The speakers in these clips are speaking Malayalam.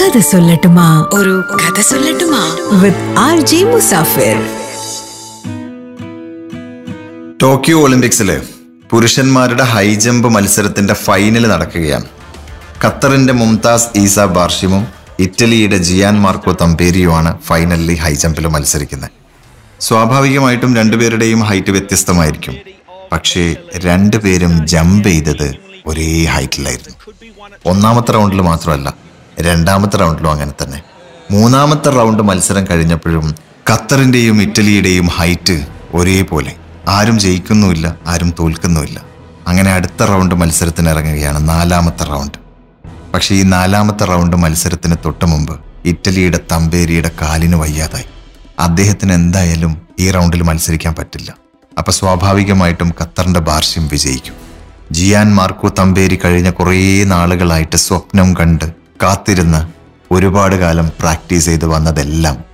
കഥ സൊല്ലട്ടുമാ. ഒരു കഥ സൊല്ലട്ടുമാ. With R J Musafir. Tokyo ഒളിമ്പിക്സിലെ പുരുഷന്മാരുടെ ഹൈ ജമ്പ് മത്സരത്തിന്റെ ഫൈനൽ നടക്കുകയാണ്. ഖത്തറിന്റെ മുംതാസ് ഈസ ബാർഷിമും ഇറ്റലിയുടെ ജിയാൻ മാർക്കോ തമ്പേരിയുമാണ് ഫൈനലിൽ ഹൈ ജമ്പിൽ മത്സരിക്കുന്നത്. സ്വാഭാവികമായിട്ടും രണ്ടുപേരുടെയും ഹൈറ്റ് വ്യത്യസ്തമായിരിക്കും. പക്ഷേ രണ്ടുപേരും ജമ്പ് ചെയ്തത് ഒരേ ഹൈറ്റിലായിരുന്നു. ഒന്നാമത്തെ റൗണ്ടിൽ മാത്രമല്ല രണ്ടാമത്തെ റൗണ്ടിലും അങ്ങനെ തന്നെ. മൂന്നാമത്തെ റൗണ്ട് മത്സരം കഴിഞ്ഞപ്പോഴും ഖത്തറിന്റെയും ഇറ്റലിയുടെയും ഹൈറ്റ് ഒരേപോലെ. ആരും ജയിക്കുന്നുമില്ല ആരും തോൽക്കുന്നുമില്ല. അങ്ങനെ അടുത്ത റൗണ്ട് മത്സരത്തിന് ഇറങ്ങുകയാണ് നാലാമത്തെ റൗണ്ട്. പക്ഷേ ഈ നാലാമത്തെ റൗണ്ട് മത്സരത്തിന് തൊട്ട് മുമ്പ് ഇറ്റലിയുടെ തമ്പേരിയുടെ കാലിന് വയ്യാതായി. അദ്ദേഹത്തിന് എന്തായാലും ഈ റൗണ്ടിൽ മത്സരിക്കാൻ പറ്റില്ല. അപ്പോൾ സ്വാഭാവികമായിട്ടും ഖത്തറിന്റെ ബാർഷ്യം വിജയിക്കും. ജിയാൻ മാർക്കോ തമ്പേരി കഴിഞ്ഞ കുറേ നാളുകളായിട്ട് സ്വപ്നം കണ്ട് കാത്തിരുന്ന് ഒരുപാട് കാലം പ്രാക്ടീസ് ചെയ്ത് വന്നതെല്ലാം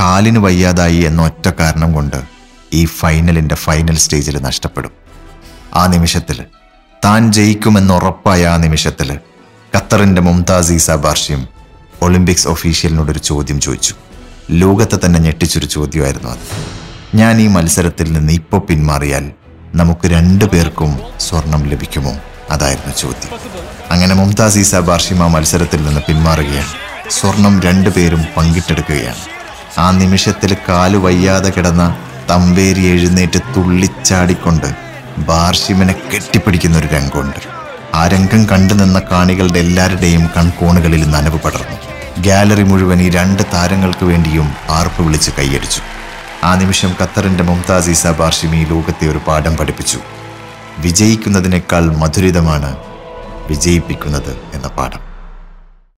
കാലിന് വയ്യാതായി എന്ന ഒറ്റ കാരണം കൊണ്ട് ഈ ഫൈനലിന്റെ ഫൈനൽ സ്റ്റേജിൽ നഷ്ടപ്പെടും. ആ നിമിഷത്തിൽ താൻ ജയിക്കുമെന്ന് ഉറപ്പായ ആ നിമിഷത്തിൽ ഖത്തറിന്റെ മുംതാസീസ ബാർഷ്യം ഒളിമ്പിക്സ് ഒഫീഷ്യലിനോട് ഒരു ചോദ്യം ചോദിച്ചു. ലോകത്തെ തന്നെ ഞെട്ടിച്ചൊരു ചോദ്യമായിരുന്നു അത്. ഞാൻ ഈ മത്സരത്തിൽ നിന്ന് ഇപ്പോൾ പിന്മാറിയാൽ നമുക്ക് രണ്ടു പേർക്കും സ്വർണം ലഭിക്കുമോ? അതായിരുന്നു ചോദ്യം. അങ്ങനെ മുംതാസീസ ബാർഷിമ മത്സരത്തിൽ നിന്ന് പിന്മാറുകയാണ്. സ്വർണം രണ്ടുപേരും പങ്കിട്ടെടുക്കുകയാണ്. ആ നിമിഷത്തിൽ കാൽ വയ്യാതെ കിടന്ന തമ്പേരി എഴുന്നേറ്റ് തുള്ളിച്ചാടിക്കൊണ്ട് ബാർഷിമിനെ കെട്ടിപ്പിടിക്കുന്ന ഒരു രംഗമുണ്ട്. ആ രംഗം കണ്ടു നിന്ന കാണികളുടെ എല്ലാവരുടെയും കൺകോണുകളിൽ നനവ് പടർന്നു. ഗാലറി മുഴുവൻ ഈ രണ്ട് താരങ്ങൾക്ക് വേണ്ടിയും ആർപ്പ് വിളിച്ച് കൈയടിച്ചു. ആ നിമിഷം ഖത്തറിന്റെ മുംതാസീസ ബാർഷിമി ലോകത്തെ ഒരു പാഠം പഠിപ്പിച്ചു. വിജയിക്കുന്നതിനേക്കാൾ മധുരിതമാണ് വിജയിപ്പിക്കുന്നത് എന്ന പാഠം.